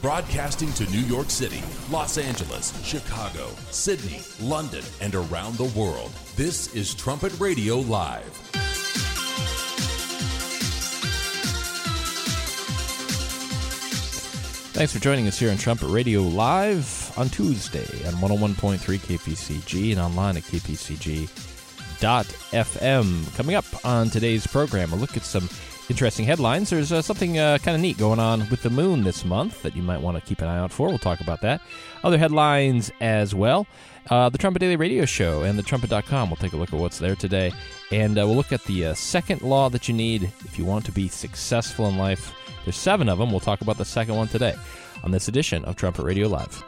Broadcasting to New York City, Los Angeles, Chicago, Sydney, London, and around the world. This is Trumpet Radio Live. Thanks for joining us here on Trumpet Radio Live on Tuesday on 101.3 KPCG and online at kpcg.fm. Coming up on today's program, a look at some interesting headlines. There's uh, something uh, kind of neat going on with the moon this month that you might want to keep an eye out for. We'll talk about that. Other headlines as well. Uh, the Trumpet Daily Radio Show and the Trumpet.com. We'll take a look at what's there today. And uh, we'll look at the uh, second law that you need if you want to be successful in life. There's seven of them. We'll talk about the second one today on this edition of Trumpet Radio Live.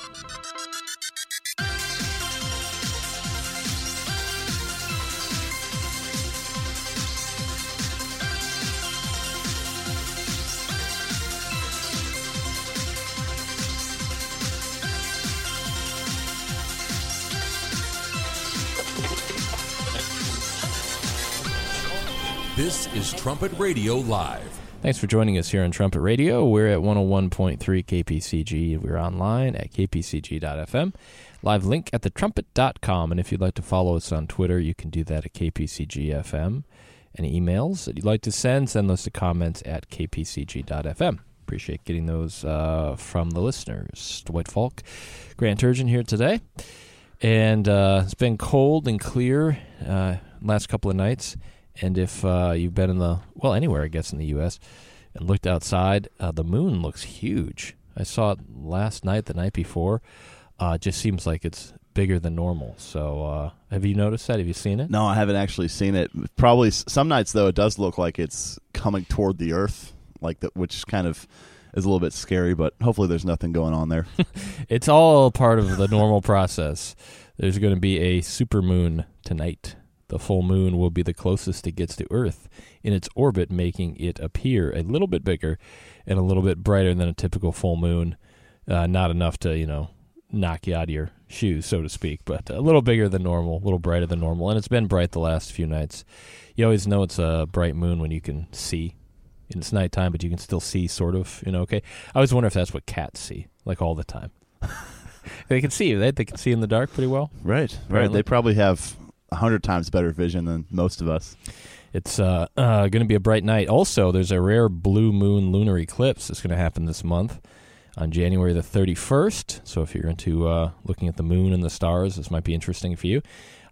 This is Trumpet Radio Live. Thanks for joining us here on Trumpet Radio. We're at 101.3 KPCG. We're online at kpcg.fm. Live link at thetrumpet.com. And if you'd like to follow us on Twitter, you can do that at kpcgfm. Any emails that you'd like to send, send those to comments at kpcg.fm. Appreciate getting those uh, from the listeners. Dwight Falk, Grant Turgeon here today. And uh, it's been cold and clear uh, last couple of nights. And if uh, you've been in the, well, anywhere, I guess, in the U.S., and looked outside, uh, the moon looks huge. I saw it last night, the night before. Uh, it just seems like it's bigger than normal. So, uh, have you noticed that? Have you seen it? No, I haven't actually seen it. Probably some nights though, it does look like it's coming toward the Earth, like that, which kind of is a little bit scary. But hopefully, there's nothing going on there. It's all part of the normal process. There's going to be a super moon tonight. The full moon will be the closest it gets to Earth in its orbit, making it appear a little bit bigger and a little bit brighter than a typical full moon. Uh, not enough to, you know, knock you out of your shoes, so to speak, but a little bigger than normal, a little brighter than normal. And it's been bright the last few nights. You always know it's a bright moon when you can see. And it's nighttime, but you can still see, sort of, you know, okay? I always wonder if that's what cats see, like all the time. they can see, right? They can see in the dark pretty well. right, right. Apparently. They probably have hundred times better vision than most of us. It's uh, uh, going to be a bright night. Also, there's a rare blue moon lunar eclipse that's going to happen this month on January the 31st. So, if you're into uh, looking at the moon and the stars, this might be interesting for you.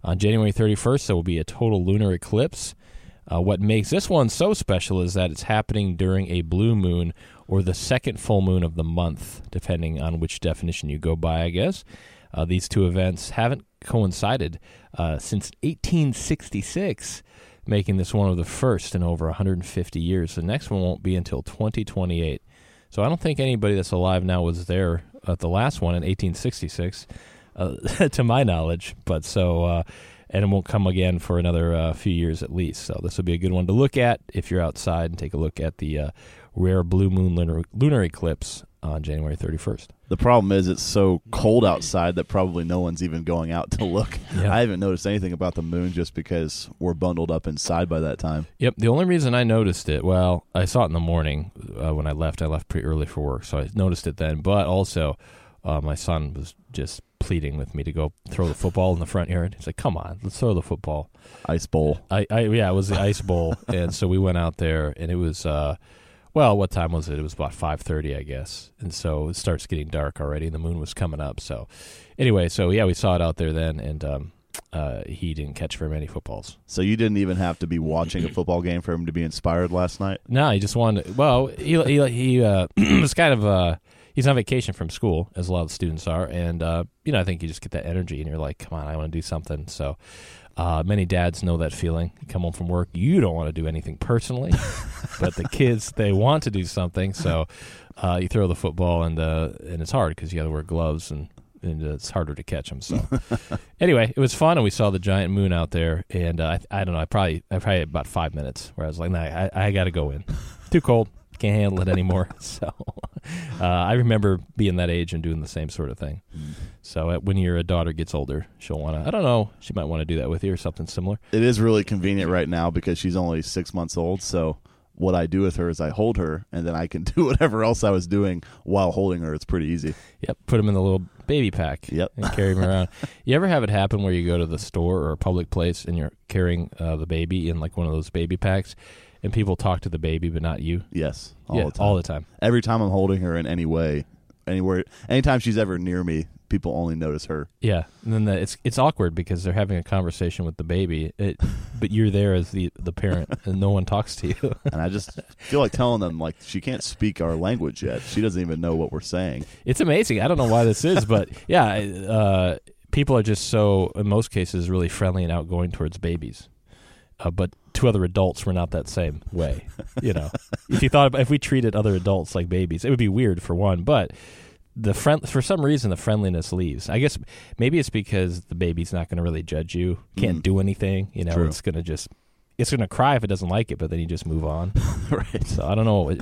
On January 31st, there will be a total lunar eclipse. Uh, what makes this one so special is that it's happening during a blue moon or the second full moon of the month, depending on which definition you go by, I guess. Uh, these two events haven't coincided uh, since 1866, making this one of the first in over 150 years. The next one won't be until 2028. So I don't think anybody that's alive now was there at the last one in 1866, uh, to my knowledge. But so, uh, and it won't come again for another uh, few years at least. So this will be a good one to look at if you're outside and take a look at the uh, rare blue moon lunar, lunar eclipse on January 31st. The problem is it's so cold outside that probably no one's even going out to look. Yeah. I haven't noticed anything about the moon just because we're bundled up inside by that time. Yep. The only reason I noticed it, well, I saw it in the morning uh, when I left. I left pretty early for work, so I noticed it then. But also, uh, my son was just pleading with me to go throw the football in the front yard. He's like, "Come on, let's throw the football." Ice bowl. I, I yeah, it was the ice bowl, and so we went out there, and it was, uh, well, what time was it? It was about five thirty, I guess, and so it starts getting dark already, and the moon was coming up. So, anyway, so yeah, we saw it out there then, and um, uh, he didn't catch very many footballs. So you didn't even have to be watching a football game for him to be inspired last night. No, he just wanted. well, he he, he uh, was kind of uh, he's on vacation from school, as a lot of students are, and uh, you know I think you just get that energy, and you're like, come on, I want to do something. So uh, many dads know that feeling. You come home from work, you don't want to do anything personally, but the kids they want to do something. So uh, you throw the football, and uh, and it's hard because you got to wear gloves and. And it's harder to catch them. So, anyway, it was fun, and we saw the giant moon out there. And uh, I, I don't know, I probably, I probably had about five minutes where I was like, "Nah, I, I got to go in. Too cold can't handle it anymore. So uh, I remember being that age and doing the same sort of thing. So uh, when your daughter gets older, she'll want to. I don't know. She might want to do that with you or something similar. It is really convenient right now because she's only six months old. So what I do with her is I hold her, and then I can do whatever else I was doing while holding her. It's pretty easy. Yep, put them in the little baby pack. Yep. and carry them around. You ever have it happen where you go to the store or a public place and you're carrying uh, the baby in like one of those baby packs, and people talk to the baby but not you? Yes, all yeah, the time. all the time. Every time I'm holding her in any way, anywhere, anytime she's ever near me, people only notice her. Yeah, and then the, it's it's awkward because they're having a conversation with the baby, it, but you're there as the the parent, and no one talks to you. And I just feel like telling them like she can't speak our language yet. She doesn't even know what we're saying. it's amazing. I don't know why this is, but yeah, uh, people are just so in most cases really friendly and outgoing towards babies. Uh, but to other adults, we're not that same way. You know, if you thought about, if we treated other adults like babies, it would be weird for one. But the friend for some reason the friendliness leaves. I guess maybe it's because the baby's not going to really judge you, can't Mm. do anything. You know, True. it's going to just it's going to cry if it doesn't like it, but then you just move on. right. So I don't know. It,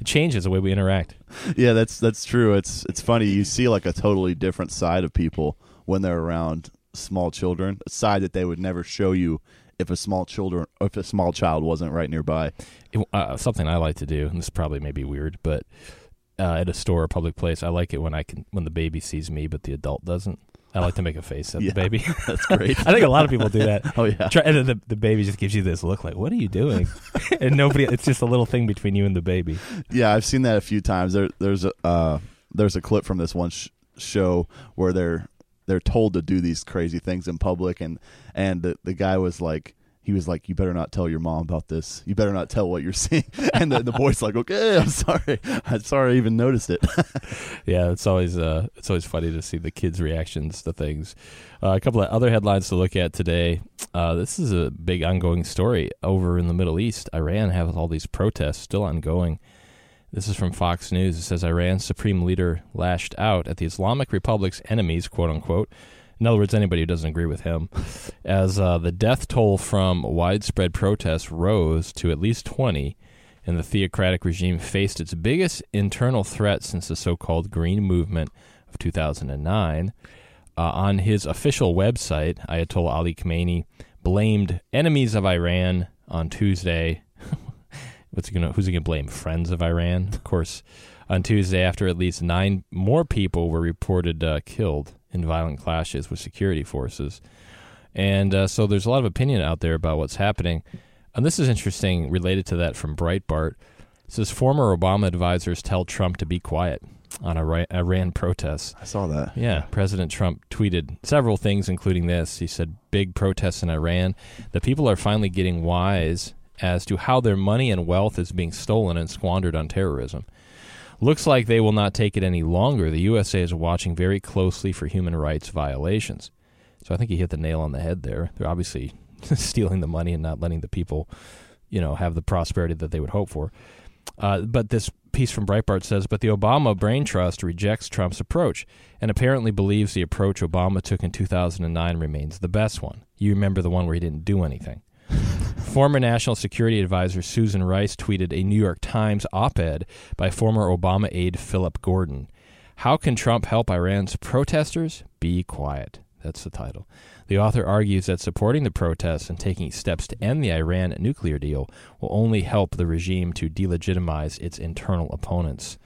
it changes the way we interact. Yeah, that's that's true. It's it's funny. You see like a totally different side of people when they're around small children. A side that they would never show you if a small children if a small child wasn't right nearby. It- uh, something I like to do, and this probably may be weird, but uh, at a store or public place, I like it when I can when the baby sees me, but the adult doesn't. I like to make a face at Yeah. the baby. That's great. I think a lot of people do that. oh yeah. Try, and then the, the baby just gives you this look like, "What are you doing?" and nobody. It's just a little thing between you and the baby. Yeah, I've seen that a few times. There, there's a uh, there's a clip from this one sh- show where they're they're told to do these crazy things in public, and and the the guy was like. He was like, "You better not tell your mom about this. You better not tell what you're seeing." And the, the boy's like, "Okay, I'm sorry. I'm sorry I even noticed it." Yeah, it's always uh, it's always funny to see the kids' reactions to things. Uh, a couple of other headlines to look at today. Uh, this is a big ongoing story over in the Middle East. Iran has all these protests still ongoing. This is from Fox News. It says Iran's supreme leader lashed out at the Islamic Republic's enemies, quote unquote. In other words, anybody who doesn't agree with him, as uh, the death toll from widespread protests rose to at least 20 and the theocratic regime faced its biggest internal threat since the so-called Green Movement of 2009. Uh, on his official website, Ayatollah Ali Khamenei blamed enemies of Iran on Tuesday. What's he gonna? Who's he gonna blame? Friends of Iran, of course. On Tuesday, after at least nine more people were reported uh, killed in violent clashes with security forces, and uh, so there's a lot of opinion out there about what's happening. And this is interesting, related to that from Breitbart. It says former Obama advisors tell Trump to be quiet on Iran protests. I saw that. Yeah, President Trump tweeted several things, including this. He said, Big protests in Iran. The people are finally getting wise as to how their money and wealth is being stolen and squandered on terrorism. Looks like they will not take it any longer. The USA is watching very closely for human rights violations. So I think he hit the nail on the head there. They're obviously stealing the money and not letting the people, you know, have the prosperity that they would hope for. Uh, but this piece from Breitbart says, but the Obama Brain Trust rejects Trump's approach and apparently believes the approach Obama took in 2009 remains the best one. You remember the one where he didn't do anything. Former National Security Advisor Susan Rice tweeted a New York Times op ed by former Obama aide Philip Gordon. How can Trump help Iran's protesters? Be quiet. That's the title. The author argues that supporting the protests and taking steps to end the Iran nuclear deal will only help the regime to delegitimize its internal opponents.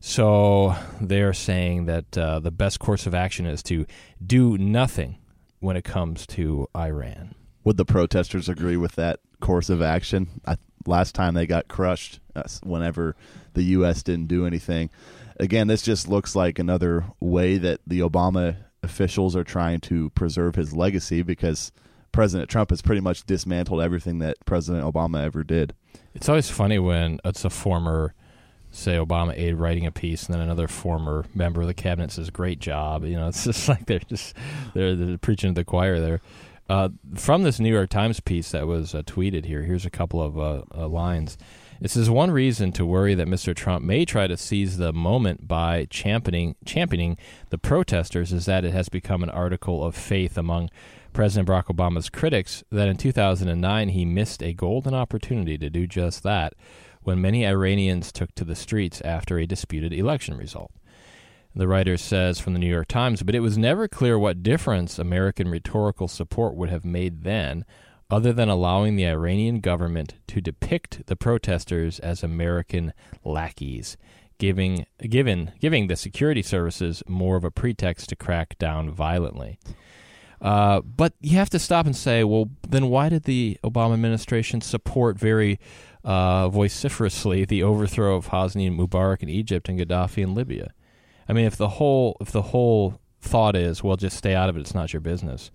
So they're saying that uh, the best course of action is to do nothing when it comes to Iran. Would the protesters agree with that course of action? I, last time they got crushed, whenever the U.S. didn't do anything. Again, this just looks like another way that the Obama officials are trying to preserve his legacy because President Trump has pretty much dismantled everything that President Obama ever did. It's always funny when it's a former, say, Obama aide writing a piece, and then another former member of the cabinet says, "Great job." You know, it's just like they're just they're, they're preaching to the choir there. Uh, from this New York Times piece that was uh, tweeted here, here's a couple of uh, uh, lines. It says one reason to worry that Mr. Trump may try to seize the moment by championing championing the protesters is that it has become an article of faith among President Barack Obama's critics that in 2009 he missed a golden opportunity to do just that when many Iranians took to the streets after a disputed election result. The writer says from the New York Times, but it was never clear what difference American rhetorical support would have made then. other than allowing the Iranian government to depict the protesters as American lackeys, giving giving giving the security services more of a pretext to crack down violently. Uh, but you have to stop and say, well, then why did the Obama administration support very uh, vociferously the overthrow of Hosni Mubarak in Egypt and Gaddafi in Libya? I mean, if the whole if the whole thought is, well, just stay out of it, it's not your business.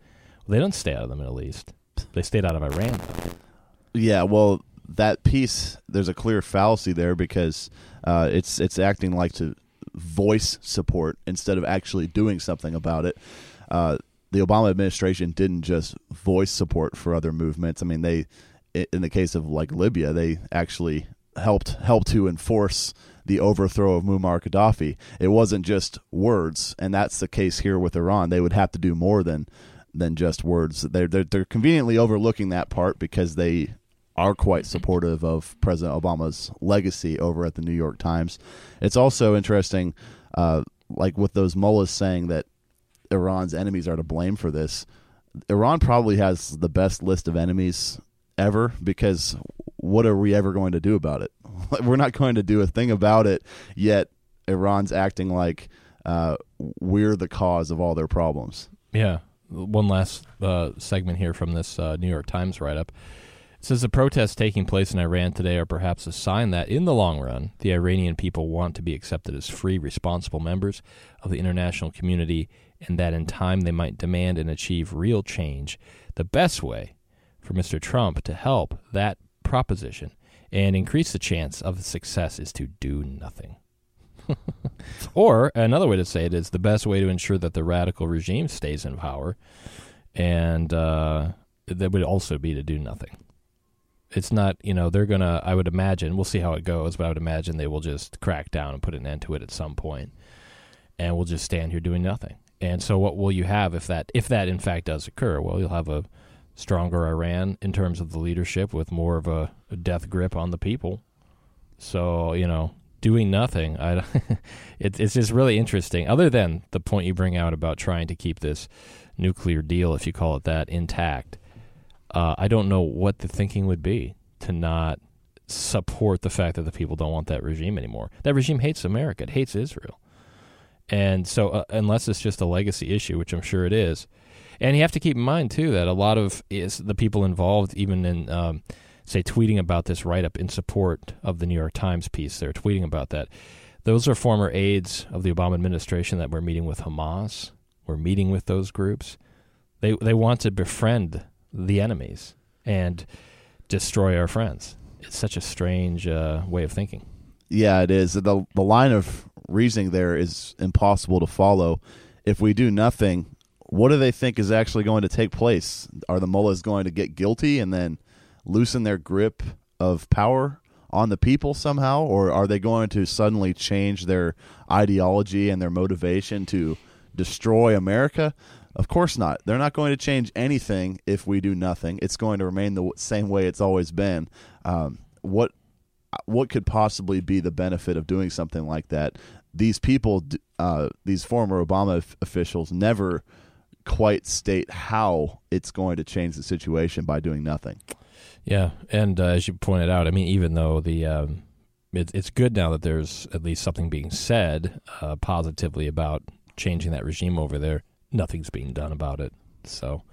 Well, they don't stay out of the Middle East. They stayed out of Iran. Though. Yeah, well, that piece there's a clear fallacy there because uh, it's it's acting like to voice support instead of actually doing something about it. Uh, the Obama administration didn't just voice support for other movements. I mean, they in the case of like Libya, they actually helped helped to enforce the overthrow of Muammar Gaddafi. It wasn't just words, and that's the case here with Iran. They would have to do more than than just words. They're, they're, they're conveniently overlooking that part because they are quite supportive of President Obama's legacy over at the New York Times. It's also interesting, uh, like with those mullahs saying that Iran's enemies are to blame for this. Iran probably has the best list of enemies ever because what are we ever going to do about it? We're not going to do a thing about it, yet Iran's acting like uh, we're the cause of all their problems. Yeah, one last uh, segment here from this uh, New York Times write up. It says the protests taking place in Iran today are perhaps a sign that, in the long run, the Iranian people want to be accepted as free, responsible members of the international community, and that in time they might demand and achieve real change. The best way for Mr. Trump to help that proposition and increase the chance of success is to do nothing. or another way to say it is the best way to ensure that the radical regime stays in power, and uh, that would also be to do nothing. It's not, you know, they're gonna. I would imagine we'll see how it goes, but I would imagine they will just crack down and put an end to it at some point, and we'll just stand here doing nothing. And so, what will you have if that, if that in fact does occur? Well, you'll have a stronger Iran in terms of the leadership with more of a, a death grip on the people. So, you know, doing nothing. I, it, it's just really interesting. Other than the point you bring out about trying to keep this nuclear deal, if you call it that, intact, uh, I don't know what the thinking would be to not support the fact that the people don't want that regime anymore. That regime hates America. It hates Israel. And so, uh, unless it's just a legacy issue, which I'm sure it is, and you have to keep in mind too that a lot of is the people involved, even in um, say tweeting about this write up in support of the New York Times piece. They're tweeting about that. Those are former aides of the Obama administration that were meeting with Hamas. We're meeting with those groups. They they want to befriend the enemies and destroy our friends. It's such a strange uh, way of thinking. Yeah, it is. the The line of reasoning there is impossible to follow. If we do nothing, what do they think is actually going to take place? Are the mullahs going to get guilty and then loosen their grip of power on the people somehow, or are they going to suddenly change their ideology and their motivation to destroy America? Of course not. They're not going to change anything if we do nothing. It's going to remain the same way it's always been. Um, what what could possibly be the benefit of doing something like that? These people, uh, these former Obama officials, never quite state how it's going to change the situation by doing nothing. Yeah, and uh, as you pointed out, I mean, even though the um, it, it's good now that there's at least something being said uh, positively about changing that regime over there, nothing's being done about it. So,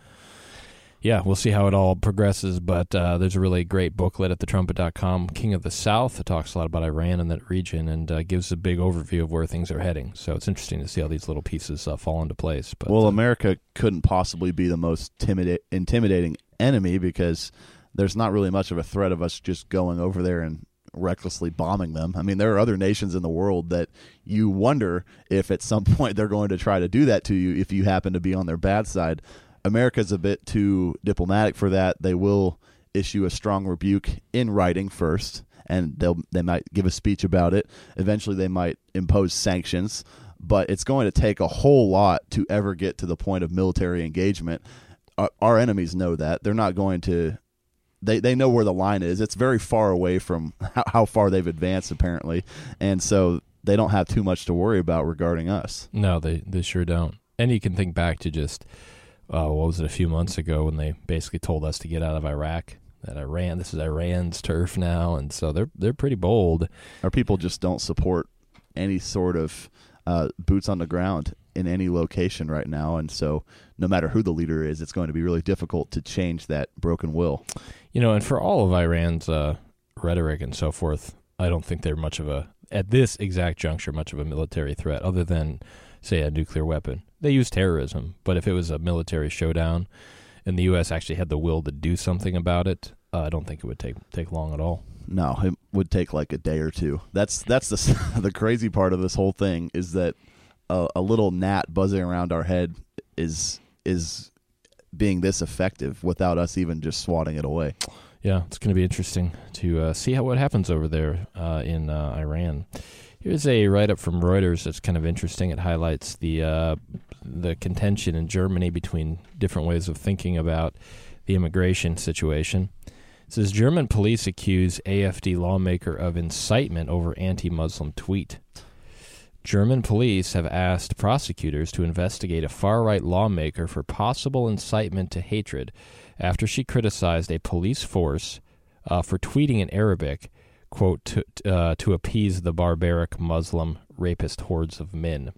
yeah, we'll see how it all progresses. But uh, there's a really great booklet at thetrumpet.com, King of the South. It talks a lot about Iran and that region and uh, gives a big overview of where things are heading. So it's interesting to see how these little pieces uh, fall into place. But well, uh, America couldn't possibly be the most timida- intimidating enemy because there's not really much of a threat of us just going over there and recklessly bombing them. I mean, there are other nations in the world that you wonder if at some point they're going to try to do that to you if you happen to be on their bad side. America's a bit too diplomatic for that. They will issue a strong rebuke in writing first, and they'll they might give a speech about it. Eventually, they might impose sanctions, but it's going to take a whole lot to ever get to the point of military engagement. Our, our enemies know that they're not going to they they know where the line is. It's very far away from how, how far they've advanced apparently, and so they don't have too much to worry about regarding us. No, they they sure don't. And you can think back to just uh, what was it a few months ago when they basically told us to get out of Iraq. That Iran, this is Iran's turf now, and so they're they're pretty bold. Our people just don't support any sort of uh, boots on the ground in any location right now, and so no matter who the leader is, it's going to be really difficult to change that broken will. You know, and for all of Iran's uh, rhetoric and so forth, I don't think they're much of a at this exact juncture much of a military threat, other than say a nuclear weapon. They use terrorism, but if it was a military showdown and the U.S. actually had the will to do something about it, uh, I don't think it would take take long at all. No, it would take like a day or two. That's that's the the crazy part of this whole thing is that a, a little gnat buzzing around our head is is being this effective without us even just swatting it away. Yeah, it's going to be interesting to uh, see how what happens over there uh, in uh, Iran. Here's a write up from Reuters that's kind of interesting. It highlights the uh, the contention in Germany between different ways of thinking about the immigration situation. It says German police accuse AFD lawmaker of incitement over anti-Muslim tweet. German police have asked prosecutors to investigate a far right lawmaker for possible incitement to hatred after she criticized a police force uh, for tweeting in Arabic quote, to, uh, to appease the barbaric Muslim rapist hordes of men.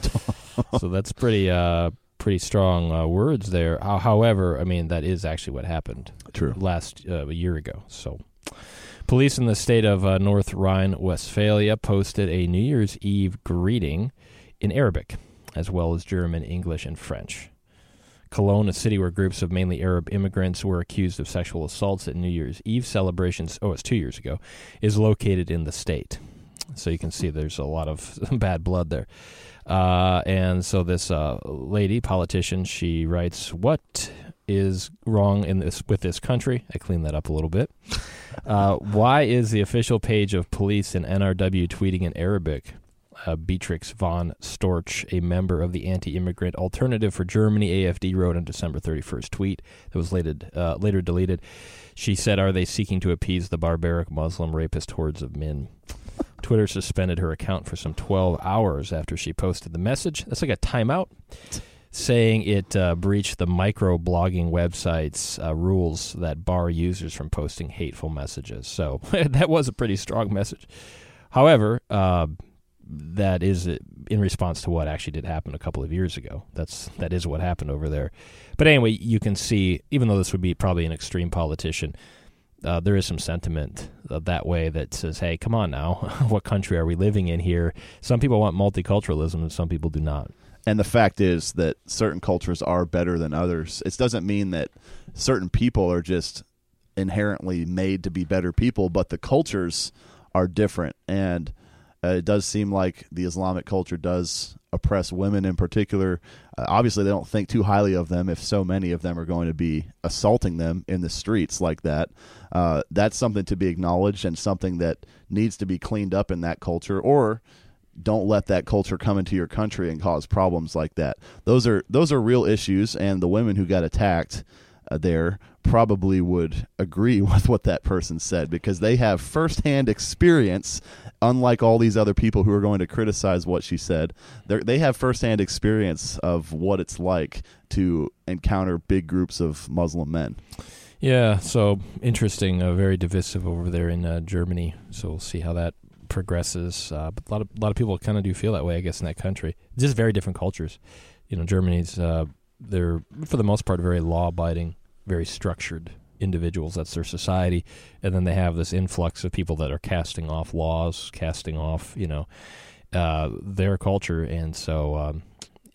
so that's pretty, uh, pretty strong uh, words there. However, I mean that is actually what happened. True. Last uh, a year ago. So, police in the state of uh, North Rhine-Westphalia posted a New Year's Eve greeting in Arabic, as well as German, English, and French. Cologne, a city where groups of mainly Arab immigrants were accused of sexual assaults at New Year's Eve celebrations, oh, it's two years ago, is located in the state. So you can see there's a lot of bad blood there. Uh, and so this uh, lady, politician, she writes, What is wrong in this with this country? I cleaned that up a little bit. Uh, why is the official page of police in NRW tweeting in Arabic? Uh, Beatrix von Storch, a member of the anti-immigrant Alternative for Germany (AFD), wrote on December 31st tweet that was later uh, later deleted. She said, "Are they seeking to appease the barbaric Muslim rapist hordes of men?" Twitter suspended her account for some 12 hours after she posted the message. That's like a timeout, saying it uh, breached the micro blogging website's uh, rules that bar users from posting hateful messages. So that was a pretty strong message. However, uh, that is in response to what actually did happen a couple of years ago. That's that is what happened over there. But anyway, you can see, even though this would be probably an extreme politician, uh, there is some sentiment uh, that way that says, "Hey, come on now, what country are we living in here?" Some people want multiculturalism, and some people do not. And the fact is that certain cultures are better than others. It doesn't mean that certain people are just inherently made to be better people, but the cultures are different and uh, it does seem like the Islamic culture does oppress women in particular. Uh, obviously, they don't think too highly of them if so many of them are going to be assaulting them in the streets like that. Uh, that's something to be acknowledged and something that needs to be cleaned up in that culture, or don't let that culture come into your country and cause problems like that. Those are those are real issues, and the women who got attacked uh, there probably would agree with what that person said because they have firsthand experience unlike all these other people who are going to criticize what she said, they have firsthand experience of what it's like to encounter big groups of Muslim men. Yeah, so interesting, uh, very divisive over there in uh, Germany. So we'll see how that progresses. Uh, but a lot of a lot of people kind of do feel that way, I guess, in that country. Just very different cultures. You know, Germany's uh, they're for the most part very law abiding, very structured individuals. That's their society, and then they have this influx of people that are casting off laws, casting off you know uh, their culture, and so um,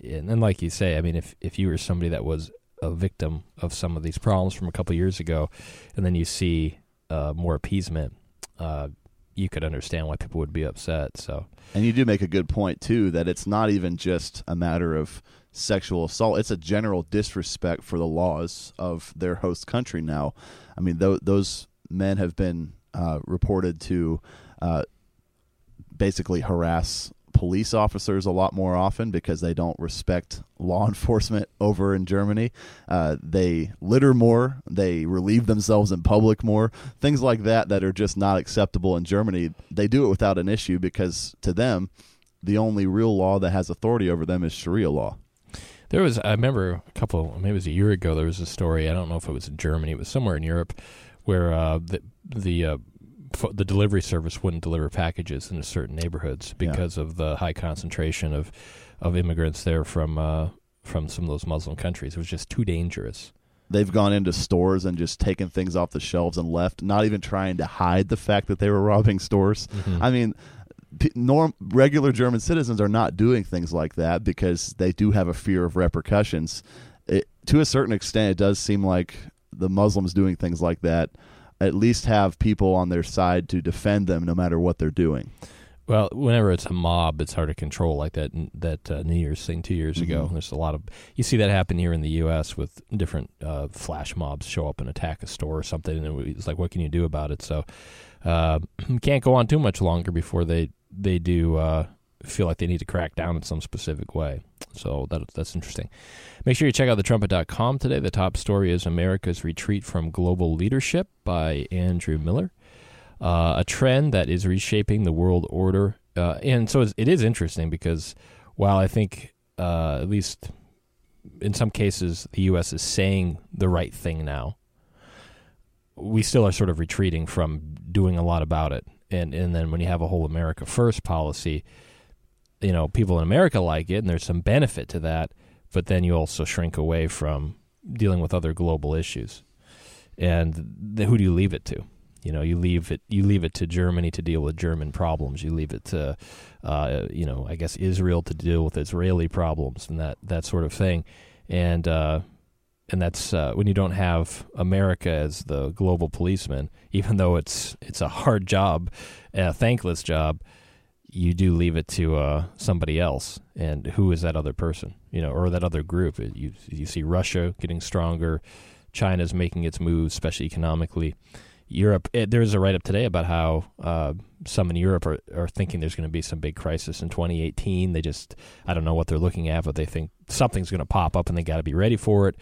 and, and like you say, I mean, if if you were somebody that was a victim of some of these problems from a couple years ago, and then you see uh, more appeasement, uh, you could understand why people would be upset. So, and you do make a good point too that it's not even just a matter of sexual assault. It's a general disrespect for the laws of their host country. Now, I mean, th- those men have been uh, reported to uh, basically harass police officers a lot more often because they don't respect law enforcement over in Germany. Uh, they litter more, they relieve themselves in public more, things like that that are just not acceptable in Germany. They do it without an issue because to them, the only real law that has authority over them is Sharia law. There was, I remember a couple, maybe it was a year ago. There was a story. I don't know if it was in Germany. It was somewhere in Europe where uh, the the uh, the delivery service wouldn't deliver packages into certain neighborhoods Yeah. because of the high concentration of of immigrants there from uh, from some of those Muslim countries. It was just too dangerous. They've gone into stores and just taken things off the shelves and left, not even trying to hide the fact that they were robbing stores. Mm-hmm. I mean, norm regular German citizens are not doing things like that because they do have a fear of repercussions. It, to a certain extent, it does seem like the Muslims doing things like that at least have people on their side to defend them no matter what they're doing. Well, whenever it's a mob, it's hard to control, like that that uh, New Year's thing two years ago. Mhm. There's a lot of you see that happen here in the U.S. with different uh, flash mobs show up and attack a store or something, and it's like, what can you do about it? So, uh, can't go on too much longer before they they do uh, feel like they need to crack down in some specific way. So that that's interesting. Make sure you check out thetrumpet.com today. The top story is America's Retreat from Global Leadership by Andrew Miller uh, a trend that is reshaping the world order. Uh, and so it's, interesting because while I think, uh, at least in some cases, the U.S. is saying the right thing now, we still are sort of retreating from doing a lot about it. And, and then when you have a whole America First policy, you know, people in America like it, and there's some benefit to that, but then you also shrink away from dealing with other global issues. And th- who do you leave it to? You know, you leave it you leave it to Germany to deal with German problems. You leave it to, uh, you know, I guess Israel to deal with Israeli problems and that that sort of thing. And uh, and that's uh, when you don't have America as the global policeman, even though it's it's a hard job, a thankless job. You do leave it to uh, somebody else, and who is that other person? You know, or that other group? You you see Russia getting stronger, China's making its moves, especially economically. Europe, eh, there's a write up today about how uh, some in Europe are, are thinking there's going to be some big crisis in 2018. They just, I don't know what they're looking at, but they think something's going to pop up and they got to be ready for it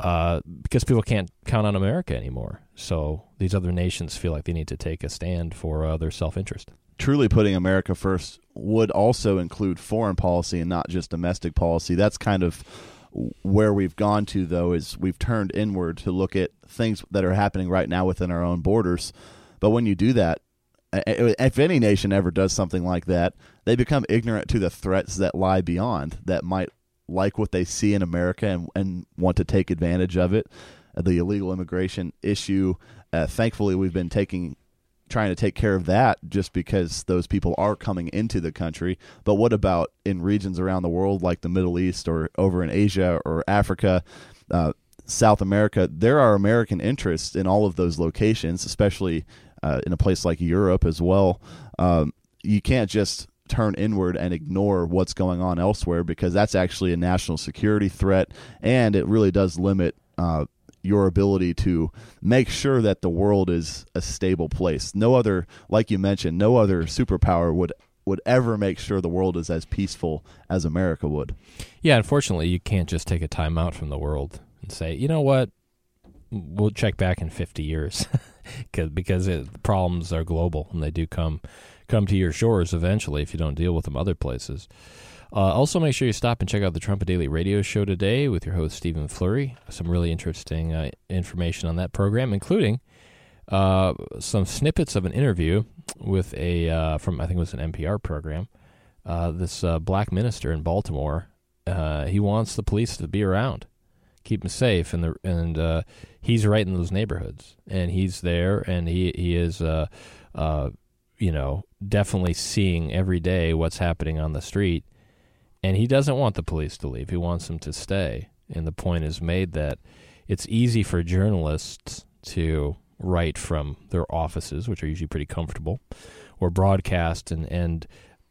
uh, because people can't count on America anymore. So these other nations feel like they need to take a stand for uh, their self interest. Truly putting America first would also include foreign policy and not just domestic policy. That's kind of where we've gone to, though, is we've turned inward to look at things that are happening right now within our own borders. But when you do that, if any nation ever does something like that, they become ignorant to the threats that lie beyond that might like what they see in America and, and want to take advantage of it. Uh, The illegal immigration issue, uh, thankfully, we've been taking trying to take care of that just because those people are coming into the country. But what about in regions around the world like the Middle East or over in Asia or Africa, uh, South America? There are American interests in all of those locations, especially uh, in a place like Europe as well. Um, you can't just turn inward and ignore what's going on elsewhere because that's actually a national security threat and it really does limit uh, your ability to make sure that the world is a stable place. No other, like you mentioned, no other superpower would would ever make sure the world is as peaceful as America would. Yeah, unfortunately, you can't just take a timeout from the world and say, you know what, we'll check back in 50 years, Cause, because it, problems are global and they do come come to your shores eventually if you don't deal with them other places. Uh, also, make sure you stop and check out the Trumpet Daily Radio Show today with your host Stephen Flurry. Some really interesting uh, information on that program, including uh, some snippets of an interview with a uh, from I think it was an NPR program. Uh, this uh, black minister in Baltimore, he wants the police to be around, keep them safe, and the and he's right in those neighborhoods, and he's there, and he he is, you know, definitely seeing every day what's happening on the street, and he doesn't want the police to leave. He wants them to stay, and the point is made that it's easy for journalists to write from their offices, which are usually pretty comfortable, or broadcast and and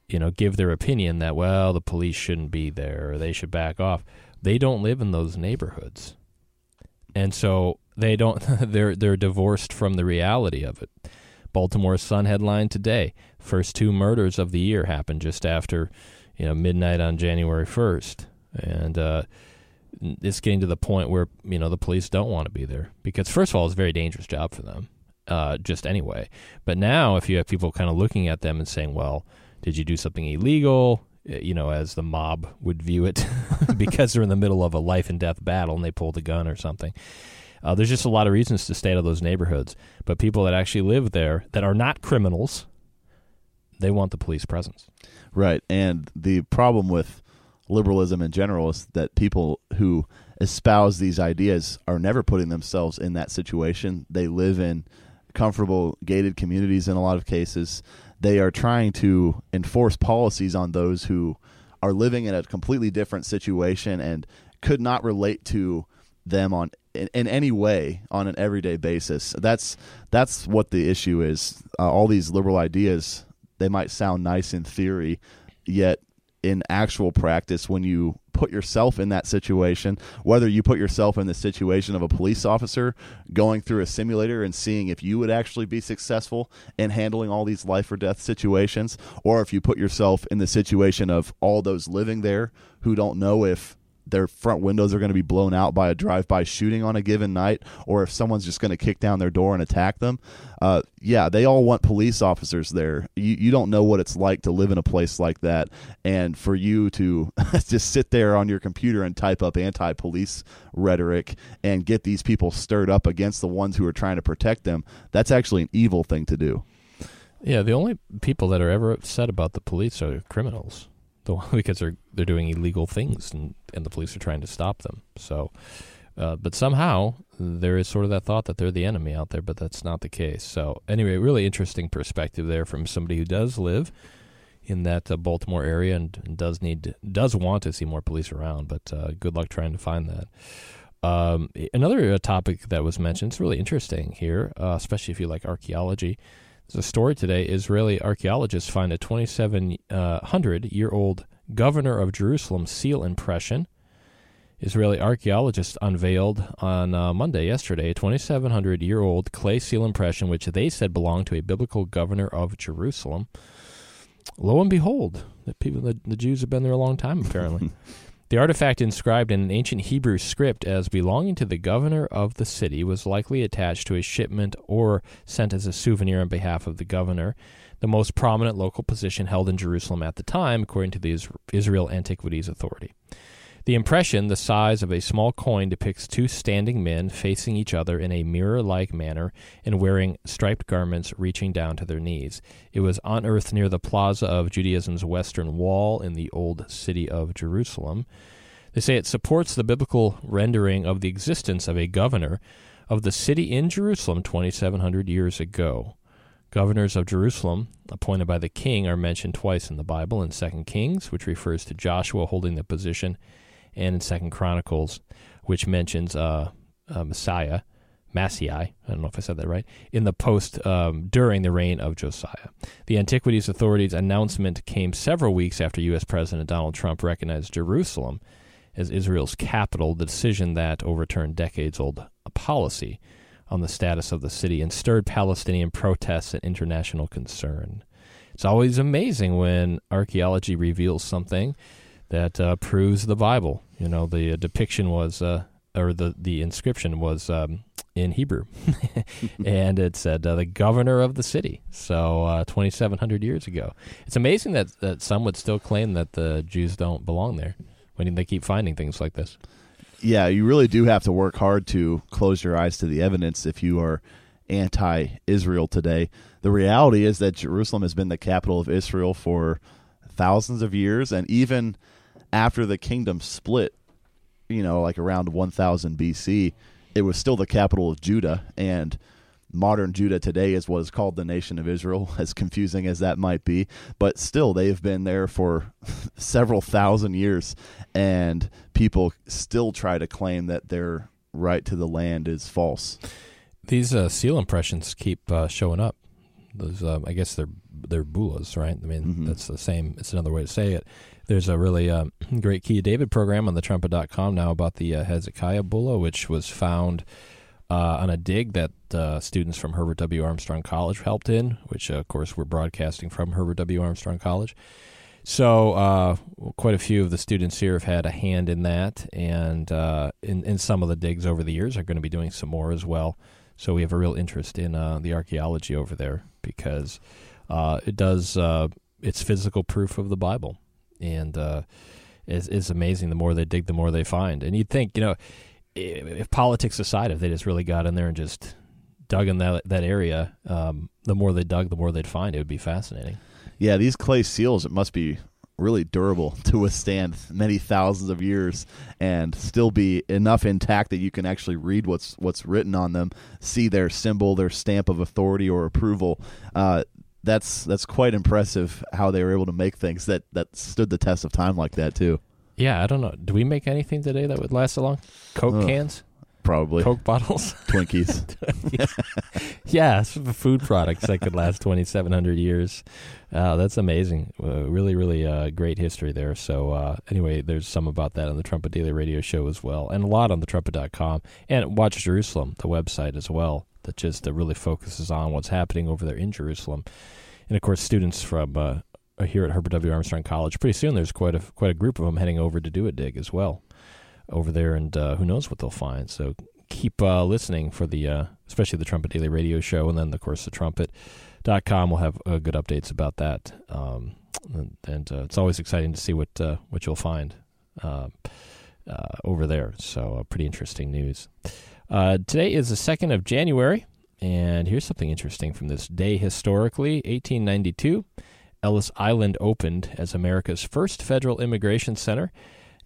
you know give their opinion that well the police shouldn't be there or they should back off. They don't live in those neighborhoods, and so they don't. they're they're divorced from the reality of it. Baltimore Sun headline today: first two murders of the year happened just after you know midnight on January first, and. uh it's getting to the point where you know the police don't want to be there because first of all it's a very dangerous job for them uh, just anyway but now if you have people kind of looking at them and saying well did you do something illegal uh, you know, as the mob would view it, because they're in the middle of a life and death battle and they pulled a gun or something. Uh, there's just a lot of reasons to stay out of those neighborhoods. But people that actually live there that are not criminals, they want the police presence. Right. And the problem with liberalism in general is that people who espouse these ideas are never putting themselves in that situation. They live in comfortable gated communities in a lot of cases. They are trying to enforce policies on those who are living in a completely different situation and could not relate to them on in, in any way on an everyday basis. That's that's what the issue is. Uh, all these liberal ideas they might sound nice in theory, yet in actual practice when you put yourself in that situation, whether you put yourself in the situation of a police officer going through a simulator and seeing if you would actually be successful in handling all these life or death situations, or if you put yourself in the situation of all those living there who don't know if their front windows are going to be blown out by a drive-by shooting on a given night, or if someone's just going to kick down their door and attack them. Uh, yeah, they all want police officers there. You you don't know what it's like to live in a place like that, and for you to just sit there on your computer and type up anti-police rhetoric and get these people stirred up against the ones who are trying to protect them. That's actually an evil thing to do. Yeah, the only people that are ever upset about the police are criminals the because they're they're doing illegal things and and the police are trying to stop them. So, uh, but somehow there is sort of that thought that they're the enemy out there, but that's not the case. So anyway, really interesting perspective there from somebody who does live in that uh, Baltimore area and, and, does need does want to see more police around. But uh, good luck trying to find that. Um, another uh, topic that was mentioned, it's really interesting here, uh, especially if you like archaeology. A story today. Israeli archaeologists find a 2,700 uh, year old governor of Jerusalem seal impression. Israeli archaeologists unveiled on uh, Monday, yesterday, a 2,700 year old clay seal impression, which they said belonged to a biblical governor of Jerusalem. Lo and behold, the people, the, the Jews have been there a long time, apparently. The artifact inscribed in an ancient Hebrew script as belonging to the governor of the city was likely attached to a shipment or sent as a souvenir on behalf of the governor, the most prominent local position held in Jerusalem at the time, according to the Israel Antiquities Authority. The impression, the size of a small coin, depicts two standing men facing each other in a mirror like manner and wearing striped garments reaching down to their knees. It was unearthed near the plaza of Judaism's Western Wall in the old city of Jerusalem. They say it supports the biblical rendering of the existence of a governor of the city in Jerusalem 2,700 years ago. Governors of Jerusalem, appointed by the king, are mentioned twice in the Bible in 2 Kings, which refers to Joshua holding the position and in Second Chronicles, which mentions uh, uh, Messiah, Massii, I don't know if I said that right, in the post um, during the reign of Josiah. The Antiquities Authority's announcement came several weeks after U.S. President Donald Trump recognized Jerusalem as Israel's capital, the decision that overturned decades old policy on the status of the city and stirred Palestinian protests and international concern. It's always amazing when archaeology reveals something that uh, proves the Bible. You know, the uh, depiction was, uh, or the, the inscription was um, in Hebrew, and it said uh, the governor of the city. So uh, 2,700 years ago. It's amazing that, that some would still claim that the Jews don't belong there when they keep finding things like this. Yeah, you really do have to work hard to close your eyes to the evidence if you are anti Israel today. The reality is that Jerusalem has been the capital of Israel for thousands of years, and even after the kingdom split, you know, like around 1000 BC, it was still the capital of Judah. And modern Judah today is what is called the nation of Israel, as confusing as that might be. But still, they have been there for several thousand years, and people still try to claim that their right to the land is false. These uh, seal impressions keep uh, showing up. Those, uh, I guess they're they're bulas, right? I mean, mm-hmm. that's the same. It's another way to say it. There's a really uh, great Key David program on the trumpet.com now about the uh, Hezekiah Bulla, which was found uh, on a dig that uh, students from Herbert W. Armstrong College helped in, which, uh, of course, we're broadcasting from Herbert W. Armstrong College. So, uh, quite a few of the students here have had a hand in that, and in, in some of the digs over the years are going to be doing some more as well. So, we have a real interest in the archaeology over there because it does, it's physical proof of the Bible and uh, it's, it's amazing. The more they dig, the more they find. And you'd think, you know, if, if politics aside, if they just really got in there and just dug in that that area, um, the more they dug, the more they'd find. It would be fascinating. Yeah, these clay seals, it must be really durable to withstand many thousands of years and still be enough intact that you can actually read what's what's written on them, see their symbol, their stamp of authority or approval. Uh, that's that's quite impressive how they were able to make things that that stood the test of time like that too. Yeah, I don't know. Do we make anything today that would last so long? Coke Ugh. cans, Probably Coke bottles. Twinkies. yeah, food products that could last 2,700 years. Uh, that's amazing. Uh, really, really uh, great history there. So, uh, anyway, there's some about that on the Trumpet Daily Radio Show as well, and a lot on the trumpet.com and Watch Jerusalem, the website as well, that just uh, really focuses on what's happening over there in Jerusalem. And of course, students from uh, here at Herbert W. Armstrong College, pretty soon there's quite a quite a group of them heading over to do a dig as well over there, and uh, who knows what they'll find. So keep uh, listening for the, uh, especially the Trumpet Daily Radio Show, and then of course the Trumpet.com will have uh, good updates about that. Um, and, and uh, it's always exciting to see what uh, what you'll find uh, over there. So pretty interesting news. Today is the second of January, and here's something interesting from this day historically. 1892, Ellis Island opened as America's first federal immigration center.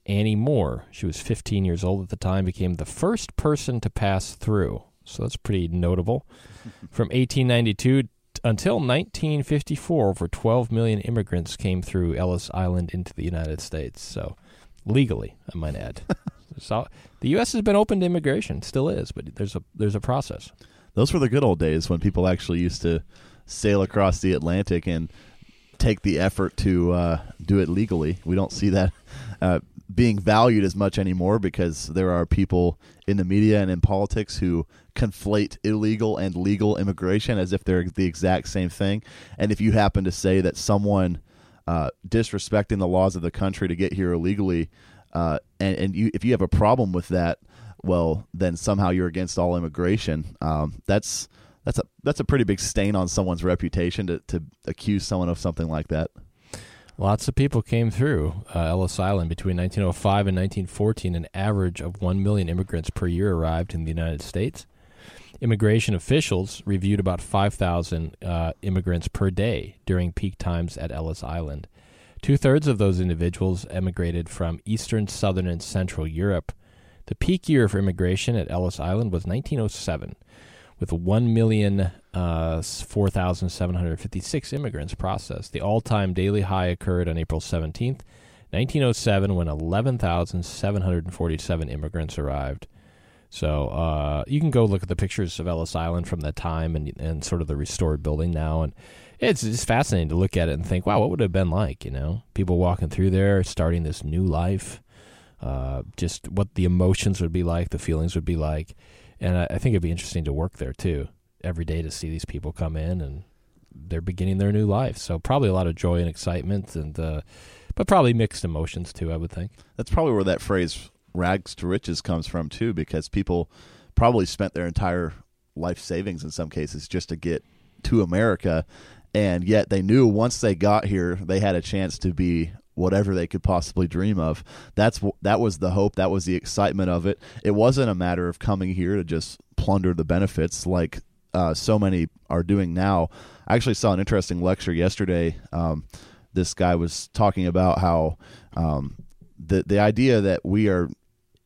Annie Moore, she was 15 years old at the time, became the first person to pass through. So that's pretty notable. From 1892 until 1954, over 12 million immigrants came through Ellis Island into the United States. So legally, I might add. so the U.S. has been open to immigration, still is, but there's a there's a process. Those were the good old days when people actually used to sail across the Atlantic and take the effort to uh, do it legally. We don't see that uh, being valued as much anymore because there are people in the media and in politics who conflate illegal and legal immigration as if they're the exact same thing. And if you happen to say that someone uh, disrespecting the laws of the country to get here illegally, uh, and, and you, if you have a problem with that, well, then somehow you're against all immigration. Um, that's that's a that's a pretty big stain on someone's reputation to, to accuse someone of something like that. Lots of people came through uh, Ellis Island between 1905 and 1914. An average of 1 million immigrants per year arrived in the United States. Immigration officials reviewed about 5,000 uh, immigrants per day during peak times at Ellis Island. Two thirds of those individuals emigrated from Eastern, Southern, and Central Europe. The peak year for immigration at Ellis Island was 1907, with 1 million uh, 4,756 immigrants processed. The all time daily high occurred on April 17th, 1907, when 11,747 immigrants arrived. So uh, you can go look at the pictures of Ellis Island from that time and, and sort of the restored building now. And it's just fascinating to look at it and think, wow, what would it have been like? You know, people walking through there, starting this new life, uh, just what the emotions would be like, the feelings would be like. And I, I think it'd be interesting to work there too every day to see these people come in and they're beginning their new life. So probably a lot of joy and excitement, and uh, but probably mixed emotions too. I would think. That's probably where that phrase "rags to riches" comes from too, because people probably spent their entire life savings in some cases just to get to America, and yet they knew once they got here, they had a chance to be whatever they could possibly dream of. That's that was the hope. That was the excitement of it. It wasn't a matter of coming here to just plunder the benefits like uh, so many are doing now. I actually saw an interesting lecture yesterday. Um, this guy was talking about how um, the the idea that we are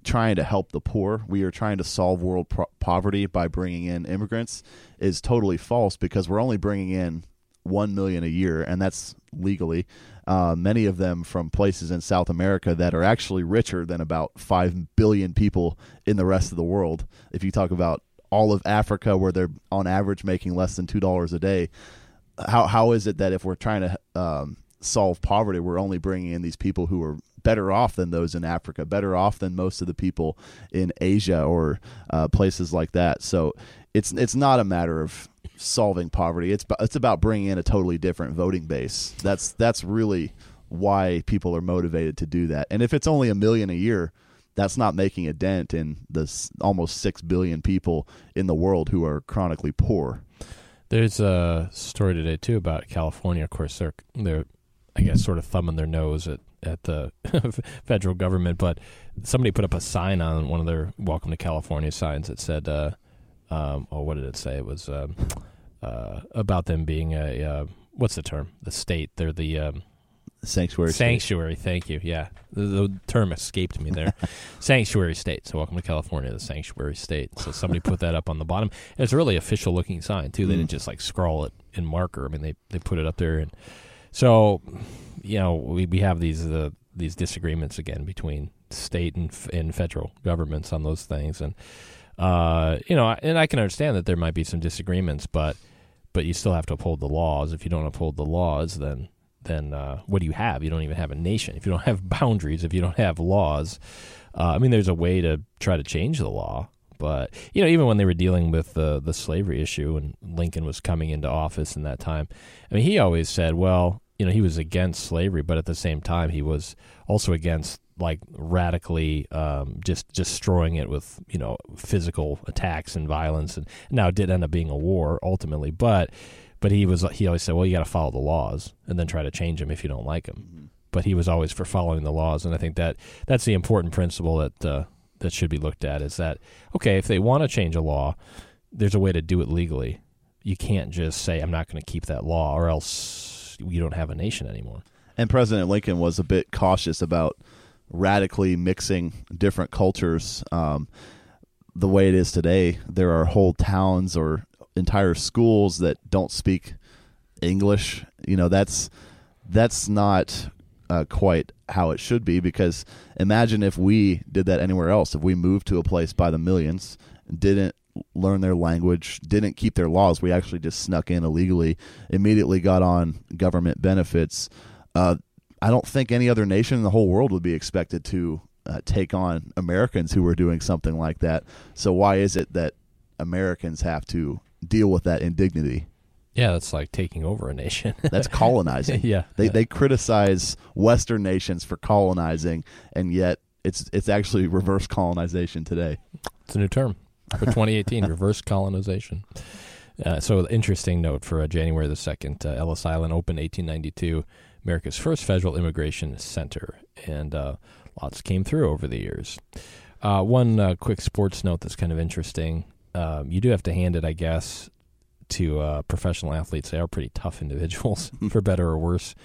trying to help the poor, we are trying to solve world pro- poverty by bringing in immigrants, is totally false because we're only bringing in one million a year, and that's legally. Uh, many of them from places in South America that are actually richer than about five billion people in the rest of the world. If you talk about all of Africa, where they're on average making less than two dollars a day, how how is it that if we're trying to um, solve poverty, we're only bringing in these people who are better off than those in Africa, better off than most of the people in Asia or uh, places like that. So it's it's not a matter of solving poverty. It's it's about bringing in a totally different voting base. That's that's really why people are motivated to do that. And if it's only a million a year, that's not making a dent in the almost 6 billion people in the world who are chronically poor. There's a story today too about California. Of course, they're they're I guess sort of thumbing their nose at at the federal government, but somebody put up a sign on one of their "Welcome to California" signs that said, uh, um, "Oh, what did it say? It was um, uh, about them being a uh, what's the term? The state. They're the um, sanctuary. state. sanctuary. Thank you. Yeah, the, the term escaped me there. sanctuary state. So, welcome to California, the sanctuary state. So, somebody put that up on the bottom. It's a really official looking sign too. They Mm. didn't just like scrawl it in marker. I mean, they they put it up there, and so you know we we have these uh, these disagreements again between state and f- and federal governments on those things, and uh, you know, and I can understand that there might be some disagreements, but but you still have to uphold the laws. If you don't uphold the laws, then then uh, what do you have? You don't even have a nation. If you don't have boundaries, if you don't have laws, uh, I mean, there's a way to try to change the law. But you know, even when they were dealing with the the slavery issue and Lincoln was coming into office in that time, I mean, he always said, well, you know, he was against slavery, but at the same time, he was also against like radically um, just destroying it with you know physical attacks and violence. And now it did end up being a war ultimately, but but he was he always said, well, you got to follow the laws and then try to change them if you don't like them. But he was always for following the laws, and I think that that's the important principle that uh, that should be looked at. Is that okay? If they want to change a law, there's a way to do it legally. You can't just say, "I'm not going to keep that law," or else you don't have a nation anymore. And President Lincoln was a bit cautious about radically mixing different cultures. Um, the way it is today, there are whole towns or entire schools that don't speak English. You know, that's that's not uh, quite how it should be because imagine if we did that anywhere else. If we moved to a place by the millions, didn't learn their language, didn't keep their laws, we actually just snuck in illegally, immediately got on government benefits. Uh, I don't think any other nation in the whole world would be expected to uh, take on Americans who were doing something like that. So why is it that Americans have to deal with that indignity? Yeah, that's like taking over a nation. That's colonizing. yeah, They they criticize Western nations for colonizing, and yet it's it's actually reverse colonization today. It's a new term for 2018, reverse colonization. Uh, so, interesting note for uh, January the 2nd, uh, Ellis Island opened 1892, America's first federal immigration center, and uh, lots came through over the years. Uh, one uh, quick sports note that's kind of interesting. Um, you do have to hand it, I guess, to uh, professional athletes. They are pretty tough individuals, for better or worse.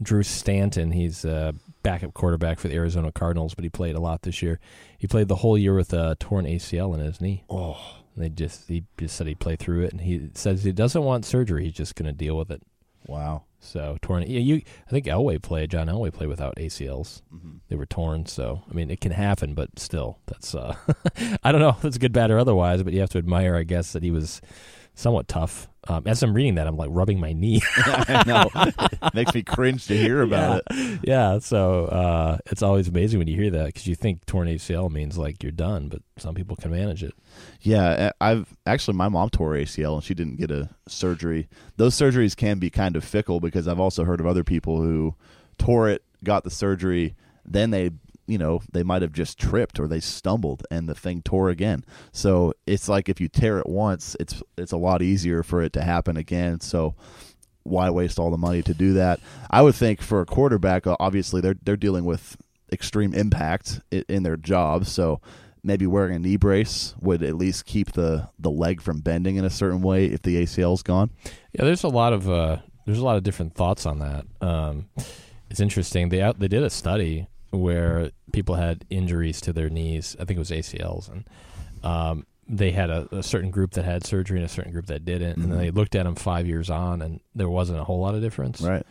Drew Stanton, he's a backup quarterback for the Arizona Cardinals, but he played a lot this year. He played the whole year with a torn ACL in his knee. Oh, They just he just said he'd play through it, and he says he doesn't want surgery. He's just going to deal with it. wow. So torn. Yeah, you. I think Elway played. John Elway played without ACLs. They were torn. So I mean, it can happen, but still, that's. uh I don't know if it's good, bad, or otherwise, but you have to admire, I guess, that he was somewhat tough. Um, as I'm reading that, I'm like rubbing my knee. I know. Makes me cringe to hear about it. yeah, so uh, it's always amazing when you hear that because you think torn ACL means like you're done, but some people can manage it. Yeah, I've actually my mom tore ACL and she didn't get a surgery. Those surgeries can be kind of fickle because I've also heard of other people who tore it, got the surgery, then they you know they might have just tripped or they stumbled and the thing tore again. So it's like if you tear it once, it's it's a lot easier for it to happen again. So why waste all the money to do that? I would think for a quarterback, uh, obviously they're they're dealing with extreme impact in their job, so maybe wearing a knee brace would at least keep the the leg from bending in a certain way if the ACL's gone. Yeah, there's a lot of uh, there's a lot of different thoughts on that. Um, it's interesting. They they did a study where people had injuries to their knees. I think it was ACLs, and um, they had a, a certain group that had surgery and a certain group that didn't. And then Mhm. they looked at them five years on, and there wasn't a whole lot of difference. Right.